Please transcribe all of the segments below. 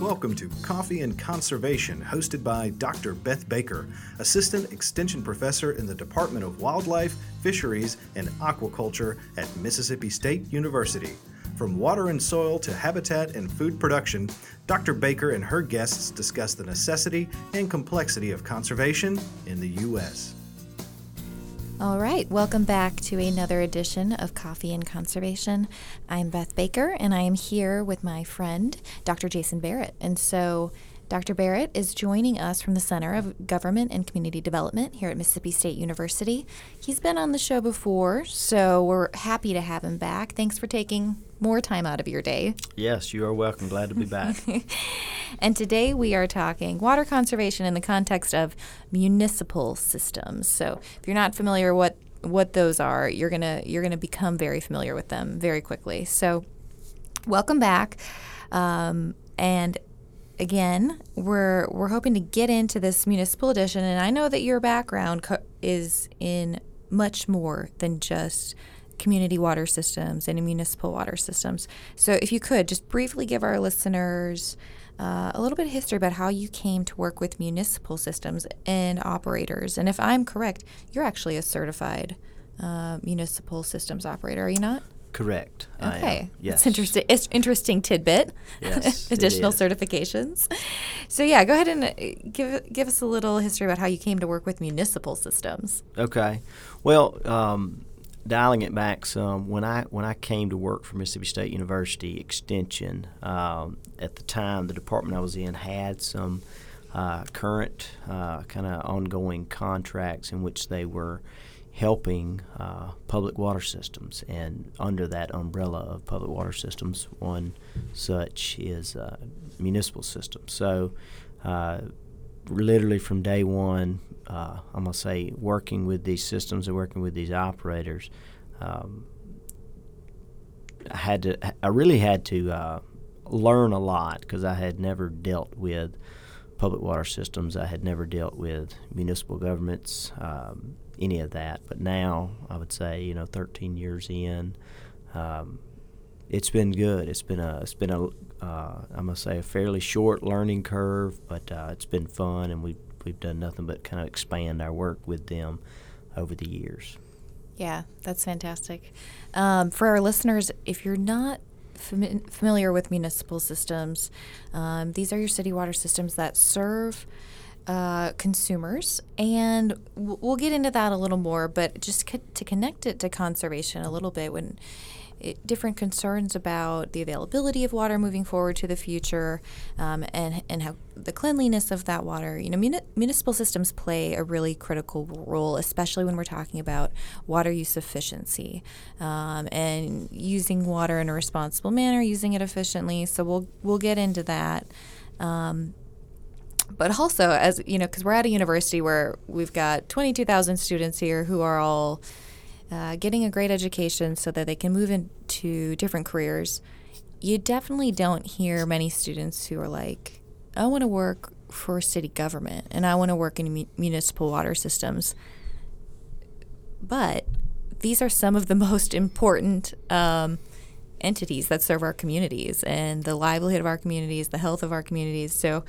Welcome to Coffee and Conservation, hosted by Dr. Beth Baker, Assistant Extension Professor in the Department of Wildlife, Fisheries, and Aquaculture at Mississippi State University. From water and soil to habitat and food production, Dr. Baker and her guests discuss the necessity and complexity of conservation in the U.S. All right, welcome back to another edition of Coffee and Conservation. I'm Beth Baker, and I am here with my friend, Dr. Jason Barrett. And so, Dr. Barrett is joining us from the Center of Government and Community Development here at Mississippi State University. He's been on the show before, so we're happy to have him back. Thanks for taking more time out of your day. Yes, you are welcome. Glad to be back. and today we are talking water conservation in the context of municipal systems. So, if you're not familiar what what those are, you're gonna you're gonna become very familiar with them very quickly. So, welcome back, um, and again, we're we're hoping to get into this municipal edition. And I know that your background co- is in much more than just community water systems and municipal water systems. So, if you could just briefly give our listeners uh, a little bit of history about how you came to work with municipal systems and operators. And if I'm correct, you're actually a certified uh, municipal systems operator, are you not? Correct. Okay. Yes. It's interesting. It's interesting tidbit. Yes. Additional certifications. So yeah, go ahead and uh, give give us a little history about how you came to work with municipal systems. Okay. Well, um, dialing it back some, when I when I came to work for Mississippi State University Extension, um, at the time the department I was in had some uh, current uh, kind of ongoing contracts in which they were helping uh, public water systems, and under that umbrella of public water systems, one such is uh, municipal systems. So uh, literally from day one, uh, I'm gonna say working with these systems and working with these operators, um, I had to. I really had to uh, learn a lot because I had never dealt with public water systems. I had never dealt with municipal governments, um, any of that. But now I would say, you know, 13 years in, um, it's been good. It's been a. It's been a. Uh, I'm gonna say a fairly short learning curve, but uh, it's been fun, and we've we've done nothing but kind of expand our work with them over the years. Yeah, that's fantastic. Um, for our listeners, if you're not fami- familiar with municipal systems, um, these are your city water systems that serve uh, consumers, and w- we'll get into that a little more. But just co- to connect it to conservation a little bit, when it, different concerns about the availability of water moving forward to the future, um, and and how the cleanliness of that water. You know, muni- municipal systems play a really critical role, especially when we're talking about water use efficiency um, and using water in a responsible manner, using it efficiently. So we'll we'll get into that. Um, but also, as you know, because we're at a university where we've got 22,000 students here who are all uh, getting a great education so that they can move into different careers, you definitely don't hear many students who are like, I want to work for city government and I want to work in mu- municipal water systems. But these are some of the most important um, entities that serve our communities and the livelihood of our communities, the health of our communities. So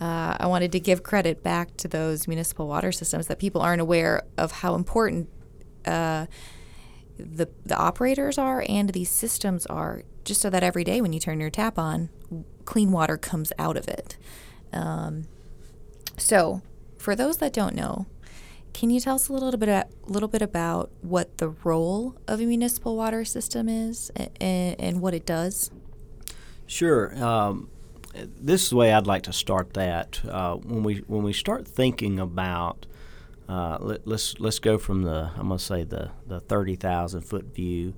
uh, I wanted to give credit back to those municipal water systems that people aren't aware of how important uh, the the operators are and these systems are, just so that every day when you turn your tap on, clean water comes out of it. Um, so, for those that don't know, can you tell us a little bit a little bit about what the role of a municipal water system is and, and what it does? Sure. Um, this is the way I'd like to start that. Uh, when we when we start thinking about uh, let, us let's, let's go from the I'm gonna say the the thirty thousand foot view.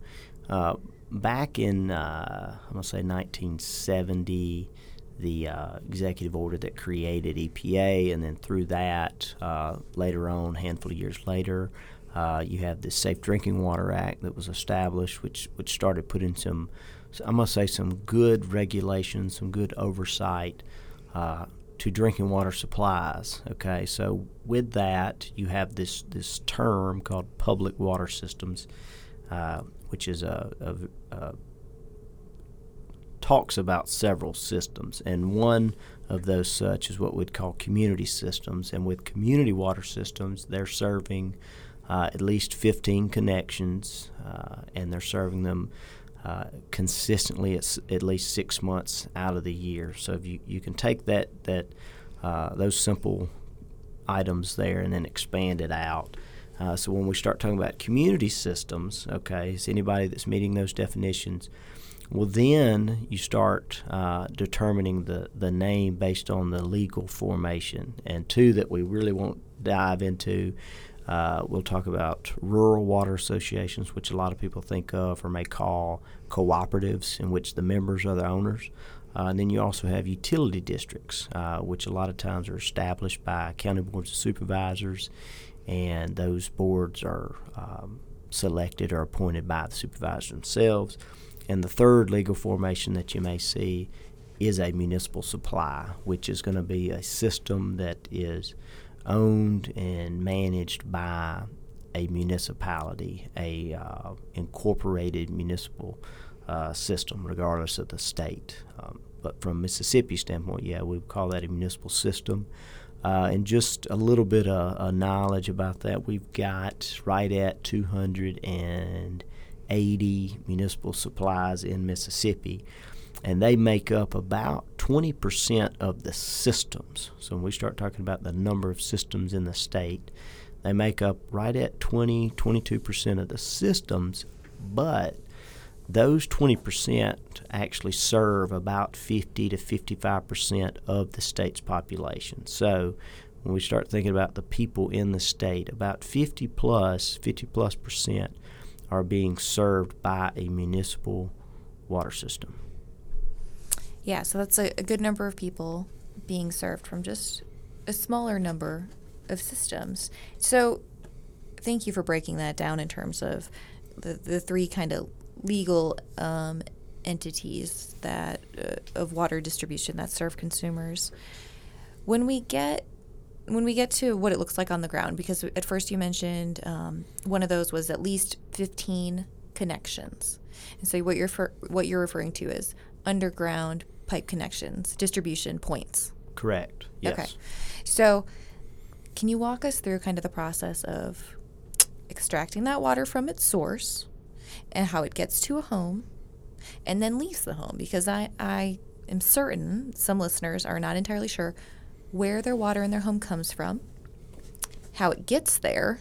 Uh, back in uh, I'm gonna say 1970, the uh, executive order that created EPA, and then through that, uh, later on, handful of years later, you have the Safe Drinking Water Act that was established, which which started putting some I'm gonna say some good regulations, some good oversight to drinking water supplies. Okay, so with that, you have this this term called public water systems, uh, which is a, a, a, talks about several systems, and one of those such is what we'd call community systems. And with community water systems, they're serving uh, at least 15 connections, uh, and they're serving them uh, consistently at, at least six months out of the year. So if you, you can take that that uh, those simple items there and then expand it out. Uh, so when we start talking about community systems, okay, is anybody that's meeting those definitions? Well, then you start uh, determining the, the name based on the legal formation. And two that we really won't dive into uh, we'll talk about rural water associations, which a lot of people think of or may call cooperatives, in which the members are the owners. Uh, and then you also have utility districts, uh, which a lot of times are established by county boards of supervisors, and those boards are um, selected or appointed by the supervisors themselves. And the third legal formation that you may see is a municipal supply, which is going to be a system that is owned and managed by a municipality, a uh, incorporated municipal uh, system, regardless of the state. Um, but from Mississippi standpoint, yeah, we call that a municipal system. Uh, and just a little bit of knowledge about that, we've got right at 280 municipal supplies in Mississippi and they make up about 20% of the systems. So when we start talking about the number of systems in the state, they make up right at 20, 22% of the systems, but those 20% actually serve about 50 to 55% of the state's population. So when we start thinking about the people in the state, about 50 plus, 50 plus percent are being served by a municipal water system. Yeah, so that's a, a good number of people being served from just a smaller number of systems. So thank you for breaking that down in terms of the, the three kind of legal um, entities that uh, of water distribution that serve consumers. When we get when we get to what it looks like on the ground, because at first you mentioned um, one of those was at least 15 connections, and so what you're for, what you're referring to is underground pipe connections, distribution points. Correct. Yes. Okay. So, can you walk us through kind of the process of extracting that water from its source and how it gets to a home and then leaves the home? Because I, I am certain some listeners are not entirely sure where their water in their home comes from, how it gets there,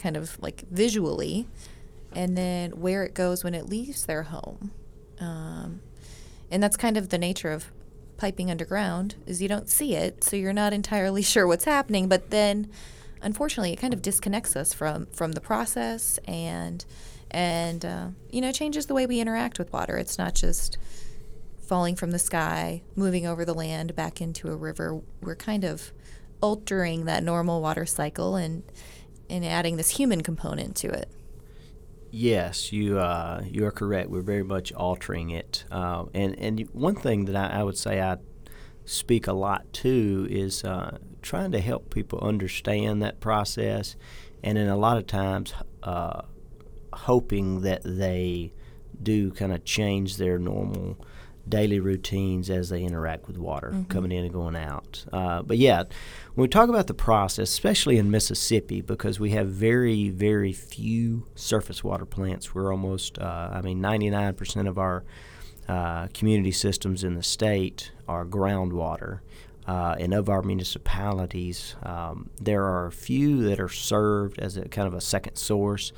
kind of like visually, and then where it goes when it leaves their home. Um, and that's kind of the nature of piping underground is you don't see it, so you're not entirely sure what's happening, but then unfortunately it kind of disconnects us from from the process and and uh, you know changes the way we interact with water. It's not just falling from the sky, moving over the land back into a river. We're kind of altering that normal water cycle and and adding this human component to it. Yes, you uh, you are correct. We're very much altering it, uh, and and one thing that I, I, would say I speak a lot to is uh, trying to help people understand that process, and in a lot of times uh, hoping that they do kind of change their normal daily routines as they interact with water mm-hmm. coming in and going out. Uh, but yeah, when we talk about the process, especially in Mississippi, because we have very, very few surface water plants, we're almost, uh, I mean, 99% of our uh, community systems in the state are groundwater. Uh, and of our municipalities, um, there are a few that are served as a kind of a second source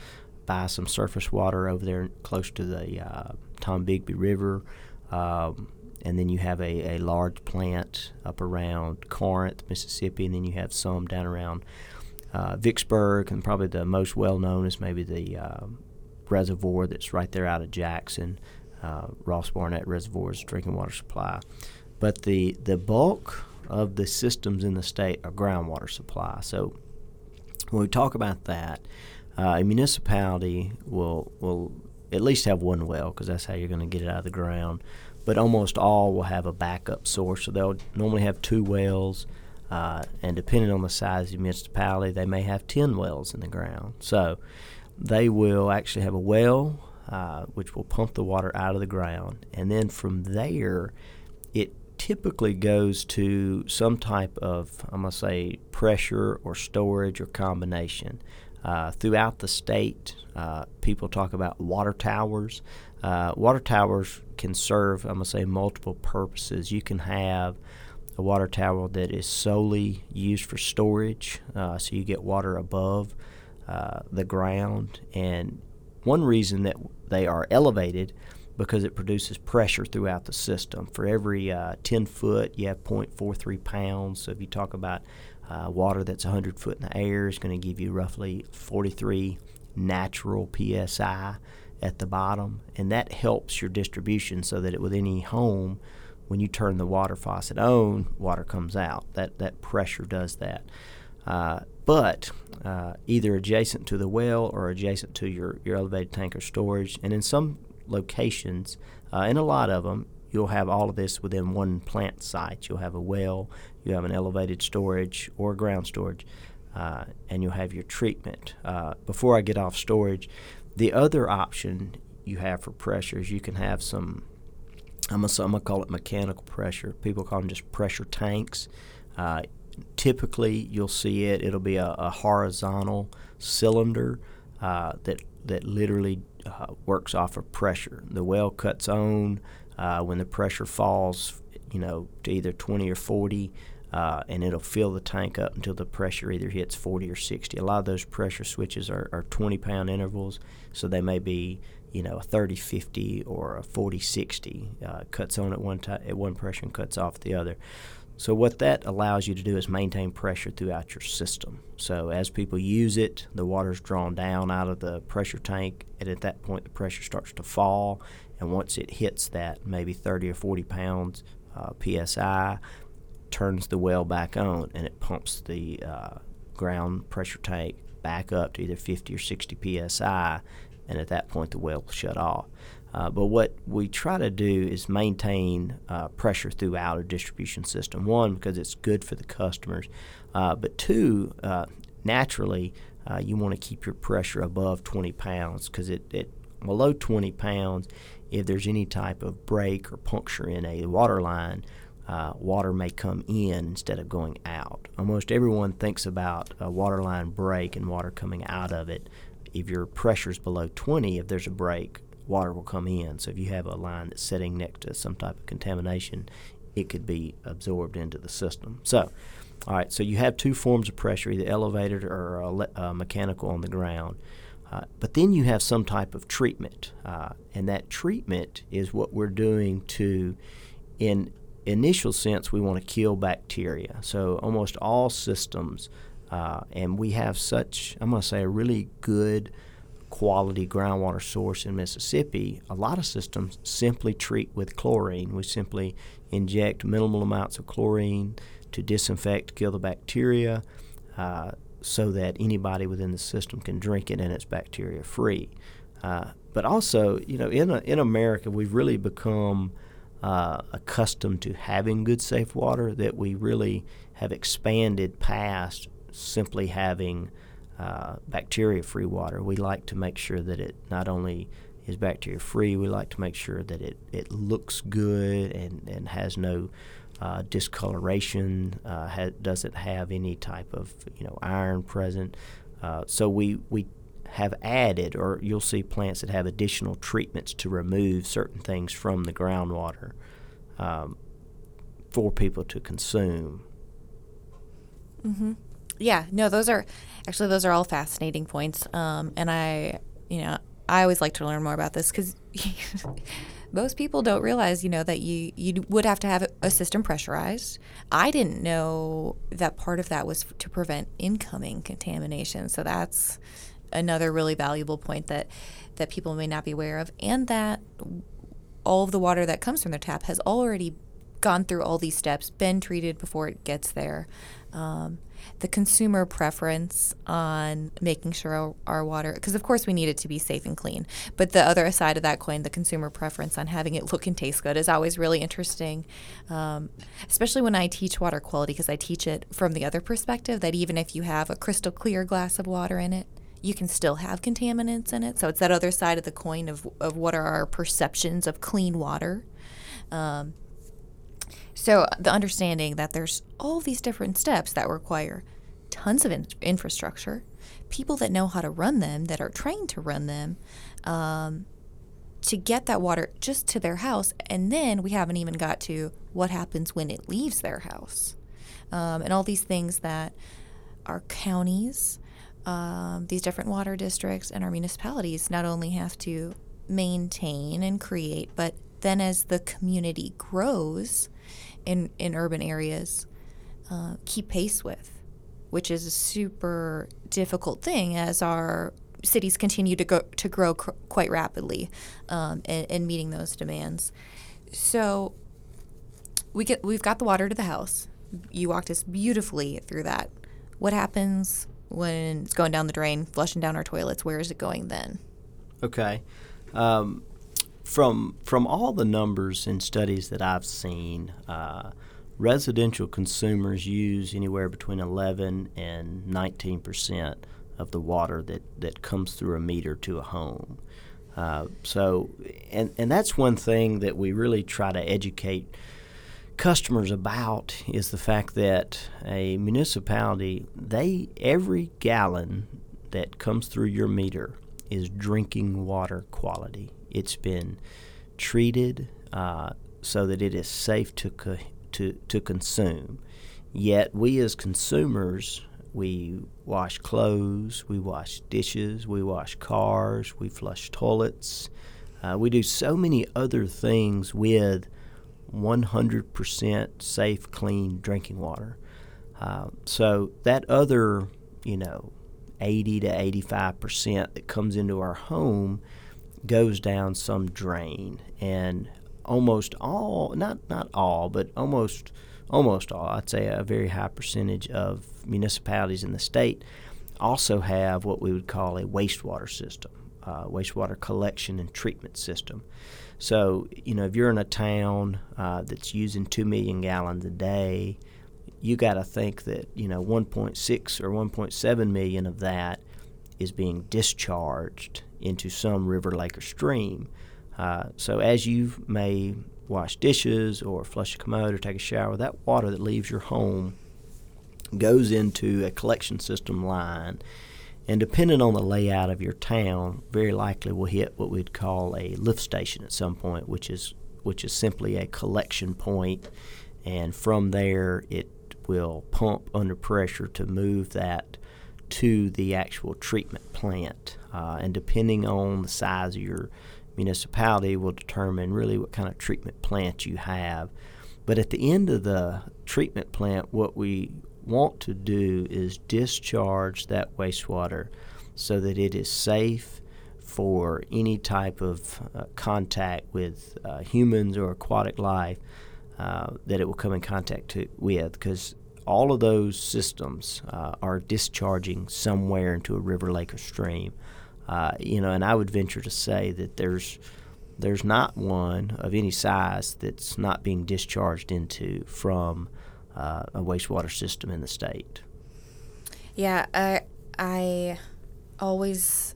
by some surface water over there close to the uh, Tombigbee River. Um, and then you have a, a large plant up around Corinth, Mississippi, and then you have some down around uh, Vicksburg, and probably the most well known is maybe the uh, reservoir that's right there out of Jackson. Uh, Ross Barnett Reservoir's drinking water supply. But the, the bulk of the systems in the state are groundwater supply. So when we talk about that, uh, a municipality will will at least have one well because that's how you're going to get it out of the ground. But almost all will have a backup source, so they'll normally have two wells. Uh, and depending on the size of the municipality, they may have 10 wells in the ground. So they will actually have a well uh, which will pump the water out of the ground. And then from there, it typically goes to some type of, I'm going to say, pressure or storage or combination. Uh, throughout the state, uh, people talk about water towers. Uh, water towers can serve, I'm going to say, multiple purposes. You can have a water tower that is solely used for storage, uh, so you get water above uh, the ground. And one reason that they are elevated because it produces pressure throughout the system. For every uh, 10 foot, you have 0.43 pounds. So if you talk about uh, water that's 100 foot in the air, is going to give you roughly 43 natural psi at the bottom, and that helps your distribution so that it, with any home, when you turn the water faucet on, water comes out. That that pressure does that. Uh, but uh, either adjacent to the well or adjacent to your, your elevated tank or storage, and in some locations, uh, in a lot of them, you'll have all of this within one plant site. You'll have a well, you have an elevated storage or ground storage, uh, and you'll have your treatment. Uh, before I get off storage, the other option you have for pressure is you can have some. I'm gonna, call it mechanical pressure. People call them just pressure tanks. Uh, typically, you'll see it. It'll be a, a horizontal cylinder uh, that that literally uh, works off of pressure. The well cuts on uh, when the pressure falls, you know, to either 20 or 40, uh, and it'll fill the tank up until the pressure either hits 40 or 60. A lot of those pressure switches are, are 20 pound intervals, so they may be, you know, a 30 50 or a 40 60. Uh, cuts on at one, t- at one pressure and cuts off the other. So what that allows you to do is maintain pressure throughout your system. So as people use it, the water's drawn down out of the pressure tank, and at that point the pressure starts to fall. And once it hits that, maybe 30 or 40 pounds uh, psi, turns the well back on, and it pumps the uh, ground pressure tank back up to either 50 or 60 psi, and at that point the well will shut off. Uh, but what we try to do is maintain uh, pressure throughout a distribution system. One, because it's good for the customers, uh, but two, uh, naturally, uh, you want to keep your pressure above 20 pounds because it, it below 20 pounds, if there's any type of break or puncture in a water line, uh, water may come in instead of going out. Almost everyone thinks about a water line break and water coming out of it. If your pressure is below 20, if there's a break, water will come in. So if you have a line that's sitting next to some type of contamination, it could be absorbed into the system. So, all right, so you have two forms of pressure, either elevated or uh, uh, mechanical on the ground. Uh, but then you have some type of treatment, uh, and that treatment is what we're doing to, in initial sense, we want to kill bacteria. So almost all systems, uh, and we have such, I'm going to say, a really good quality groundwater source in Mississippi, a lot of systems simply treat with chlorine. We simply inject minimal amounts of chlorine to disinfect, kill the bacteria, uh, so that anybody within the system can drink it and it's bacteria free. Uh, but also, you know, in, in America, we've really become uh, accustomed to having good, safe water that we really have expanded past simply having uh, bacteria free water. We like to make sure that it not only is bacteria free, we like to make sure that it, it looks good and, and has no uh, discoloration, uh, ha- doesn't have any type of you know iron present. Uh, so we, we have added, or you'll see plants that have additional treatments to remove certain things from the groundwater um, for people to consume. Mm-hmm yeah, no, those are actually those are all fascinating points. Um, and I, you know, I always like to learn more about this because most people don't realize, you know, that you you would have to have a system pressurized. I didn't know that part of that was to prevent incoming contamination. So that's another really valuable point that that people may not be aware of, and that all of the water that comes from the tap has already gone through all these steps, been treated before it gets there. Um, the consumer preference on making sure our, our water, because of course we need it to be safe and clean, but the other side of that coin, the consumer preference on having it look and taste good, is always really interesting. Um, especially when I teach water quality, because I teach it from the other perspective that even if you have a crystal clear glass of water in it, you can still have contaminants in it. So it's that other side of the coin of, of what are our perceptions of clean water. Um, so the understanding that there's all these different steps that require tons of in- infrastructure, people that know how to run them, that are trained to run them, um, to get that water just to their house. And then we haven't even got to what happens when it leaves their house. Um, and all these things that our counties, um, these different water districts, and our municipalities not only have to maintain and create, but then as the community grows in, in urban areas, uh, keep pace with, which is a super difficult thing as our cities continue to go to grow cr- quite rapidly um, meeting those demands. So we get we've got the water to the house. You walked us beautifully through that. What happens when it's going down the drain, flushing down our toilets? Where is it going then? Okay. Um, from from all the numbers and studies that I've seen, uh, residential consumers use anywhere between 11 and 19 percent of the water that, that comes through a meter to a home. Uh, so, and, and that's one thing that we really try to educate customers about is the fact that a municipality, they every gallon that comes through your meter is drinking water quality. It's been treated uh, so that it is safe to co- to to consume. Yet we as consumers we wash clothes, we wash dishes, we wash cars, we flush toilets. Uh, we do so many other things with 100% safe, clean drinking water. Uh, so that other, you know, 80 to 85% that comes into our home goes down some drain. And almost all, not, not all, but almost almost all, I'd say a very high percentage of municipalities in the state also have what we would call a wastewater system, uh, wastewater collection and treatment system. So, you know, if you're in a town uh, that's using 2 million gallons a day, you got to think that, you know, 1.6 or 1.7 million of that is being discharged into some river, lake, or stream. Uh, so, as you may wash dishes or flush a commode or take a shower, that water that leaves your home goes into a collection system line. And depending on the layout of your town, very likely we'll hit what we'd call a lift station at some point, which is which is simply a collection point, and from there it will pump under pressure to move that to the actual treatment plant. Uh, and depending on the size of your municipality will determine really what kind of treatment plant you have. But at the end of the treatment plant, what we want to do is discharge that wastewater so that it is safe for any type of uh, contact with uh, humans or aquatic life uh, that it will come in contact to, with because all of those systems uh, are discharging somewhere into a river, lake, or stream. Uh, you know, and I would venture to say that there's there's not one of any size that's not being discharged into from uh, a wastewater system in the state. Yeah, I I always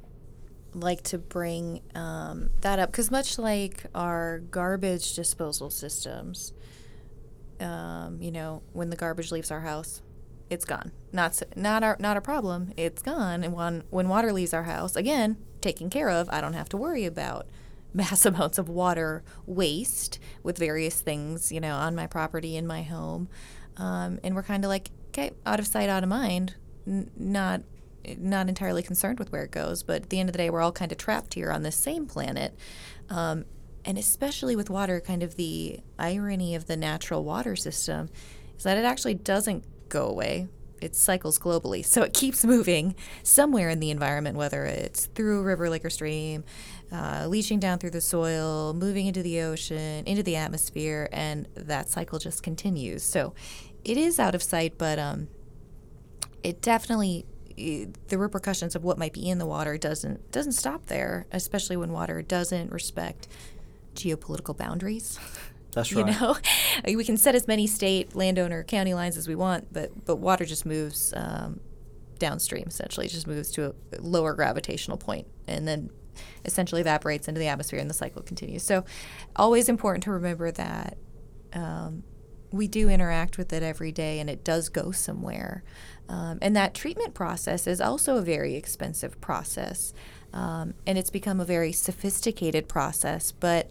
like to bring um, that up because much like our garbage disposal systems, um, you know, when the garbage leaves our house, it's gone. Not not our not a problem. It's gone. And when when water leaves our house, again, taken care of, I don't have to worry about mass amounts of water waste with various things, you know, on my property in my home. Um, and we're kind of like, okay, out of sight, out of mind. N- not not entirely concerned with where it goes, but at the end of the day, we're all kind of trapped here on this same planet. Um, and especially with water, kind of the irony of the natural water system is that it actually doesn't go away. It cycles globally. So it keeps moving somewhere in the environment, whether it's through a river, lake, or stream, uh, leaching down through the soil, moving into the ocean, into the atmosphere, and that cycle just continues. So it is out of sight, but um, it definitely the repercussions of what might be in the water doesn't doesn't stop there, especially when water doesn't respect geopolitical boundaries. That's right. You know, we can set as many state, landowner, county lines as we want, but but water just moves um, downstream. Essentially, it just moves to a lower gravitational point, and then essentially evaporates into the atmosphere, and the cycle continues. So, always important to remember that. Um, we do interact with it every day and it does go somewhere. Um, and that treatment process is also a very expensive process. Um, and it's become a very sophisticated process, but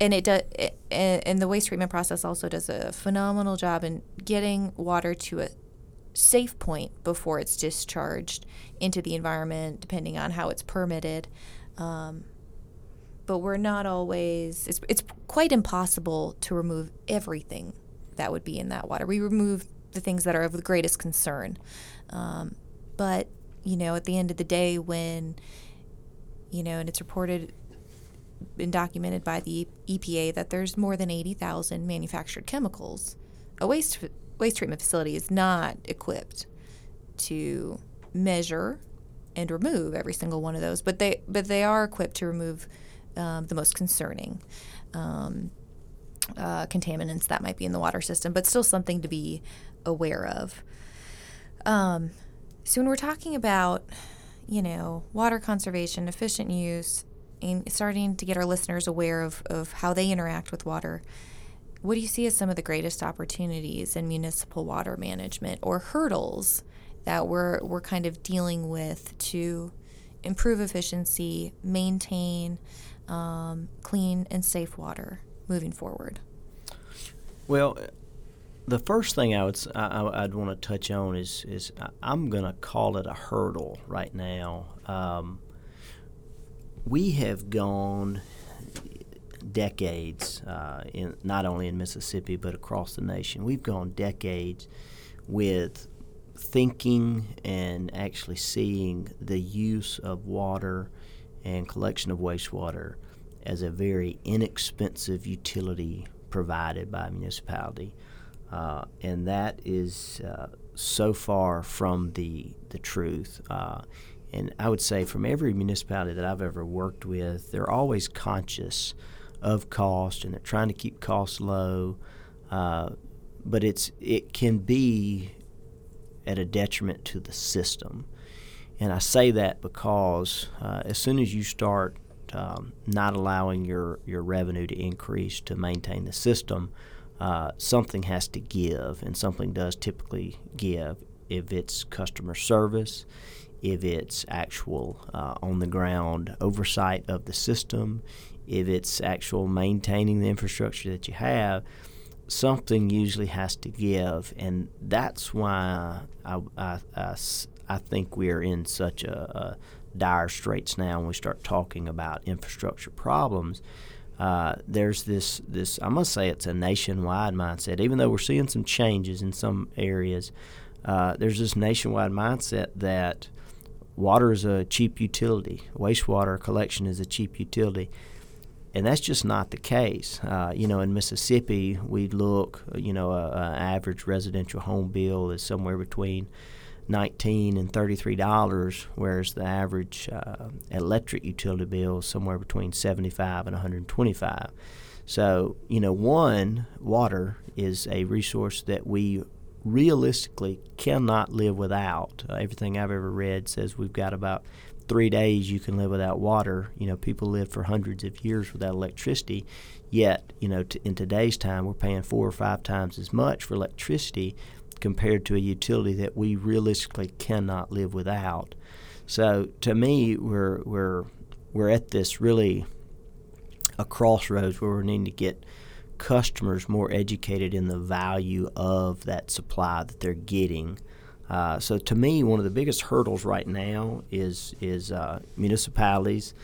and it does and the waste treatment process also does a phenomenal job in getting water to a safe point before it's discharged into the environment depending on how it's permitted um, but we're not always it's, it's quite impossible to remove everything that would be in that water we remove the things that are of the greatest concern um, but you know at the end of the day when you know and it's reported and documented by the EPA that there's more than 80,000 manufactured chemicals. A waste waste treatment facility is not equipped to measure and remove every single one of those, but they but they are equipped to remove um, the most concerning um, uh, contaminants that might be in the water system, but still something to be aware of. Um, so when we're talking about, you know, water conservation, efficient use, and starting to get our listeners aware of, of how they interact with water, what do you see as some of the greatest opportunities in municipal water management or hurdles that we're, we're kind of dealing with to improve efficiency, maintain um, clean and safe water moving forward? Well, the first thing I would I, would want to touch on is is I'm going to call it a hurdle right now. Um, we have gone decades, uh, in not only in Mississippi but across the nation. We've gone decades with thinking and actually seeing the use of water and collection of wastewater as a very inexpensive utility provided by a municipality. Uh, and that is uh, so far from the the truth. Uh, and I would say from every municipality that I've ever worked with, they're always conscious of cost and they're trying to keep costs low. Uh, but it's it can be at a detriment to the system. And I say that because uh, as soon as you start um, not allowing your, your revenue to increase to maintain the system, uh, something has to give, and something does typically give if it's customer service, if it's actual uh, on the ground oversight of the system, if it's actual maintaining the infrastructure that you have, something usually has to give. And that's why I, I, I, I think we're in such a, a, dire straits now and we start talking about infrastructure problems. Uh, there's this, this, I must say it's a nationwide mindset. Even though we're seeing some changes in some areas, uh, there's this nationwide mindset that water is a cheap utility. Wastewater collection is a cheap utility. And that's just not the case. Uh, you know, in Mississippi, we look, you know, an average residential home bill is somewhere between 19 and 33 dollars, whereas the average uh, electric utility bill is somewhere between 75 and 125. So, you know, one, water is a resource that we realistically cannot live without. Uh, everything I've ever read says we've got about three days you can live without water. You know, people live for hundreds of years without electricity. Yet, you know, t- in today's time, we're paying four or five times as much for electricity compared to a utility that we realistically cannot live without. So, to me, we're we're we're at this really a crossroads where we're needing to get customers more educated in the value of that supply that they're getting. Uh, so to me, one of the biggest hurdles right now is is uh, municipalities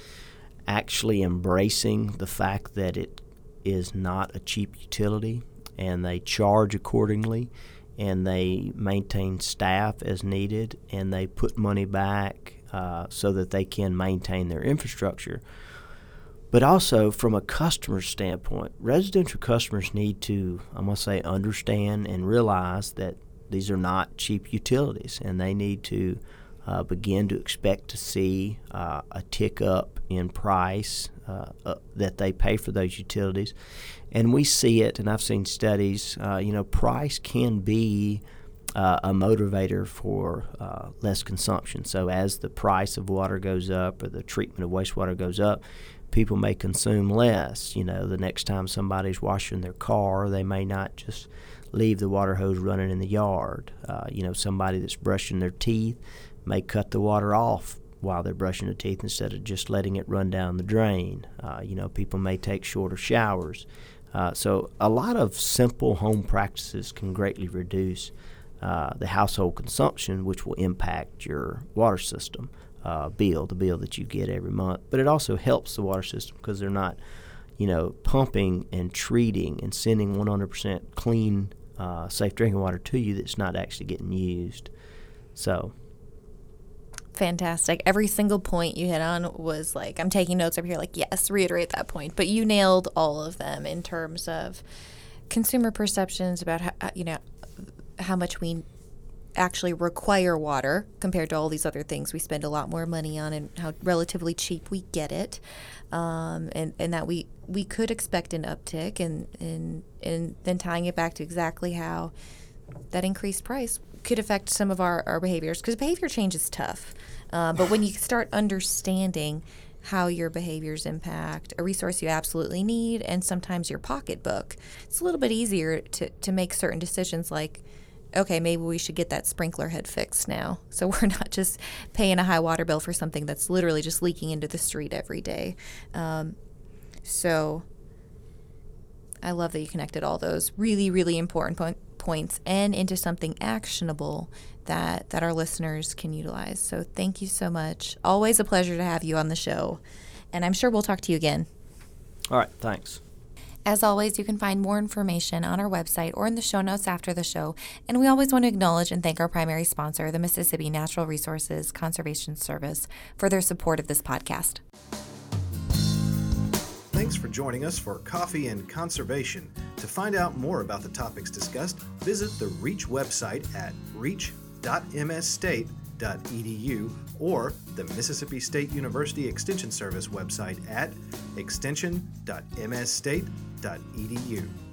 actually embracing the fact that it is not a cheap utility, and they charge accordingly, and they maintain staff as needed, and they put money back uh, so that they can maintain their infrastructure. But also, from a customer standpoint, residential customers need to, I must say, understand and realize that these are not cheap utilities and they need to uh, begin to expect to see uh, a tick up in price uh, that they pay for those utilities. And we see it, and I've seen studies, uh, you know, price can be uh, a motivator for uh, less consumption. So as the price of water goes up or the treatment of wastewater goes up, people may consume less. You know, the next time somebody's washing their car, they may not just leave the water hose running in the yard. Uh, you know, somebody that's brushing their teeth may cut the water off while they're brushing their teeth instead of just letting it run down the drain. Uh, you know, people may take shorter showers. Uh, so, a lot of simple home practices can greatly reduce uh, the household consumption, which will impact your water system uh, bill, the bill that you get every month. But it also helps the water system because they're not, you know, pumping and treating and sending 100% clean, uh, safe drinking water to you that's not actually getting used. So, fantastic. Every single point you hit on was like, I'm taking notes over here, like, yes, reiterate that point. But you nailed all of them in terms of consumer perceptions about how, you know, how much we actually require water compared to all these other things we spend a lot more money on and how relatively cheap we get it um, and, and that we, we could expect an uptick and, and, and then tying it back to exactly how that increased price could affect some of our, our behaviors because behavior change is tough uh, but when you start understanding how your behaviors impact a resource you absolutely need and sometimes your pocketbook it's a little bit easier to, to make certain decisions like okay, maybe we should get that sprinkler head fixed now. So we're not just paying a high water bill for something that's literally just leaking into the street every day. Um, so I love that you connected all those really, really important po- points and into something actionable that, that our listeners can utilize. So thank you so much. Always a pleasure to have you on the show. And I'm sure we'll talk to you again. All right, thanks. As always, you can find more information on our website or in the show notes after the show. And we always want to acknowledge and thank our primary sponsor, the Mississippi Natural Resources Conservation Service, for their support of this podcast. Thanks for joining us for Coffee and Conservation. To find out more about the topics discussed, visit the REACH website at reach.msstate.edu or the Mississippi State University Extension Service website at extension.msstate.edu edu.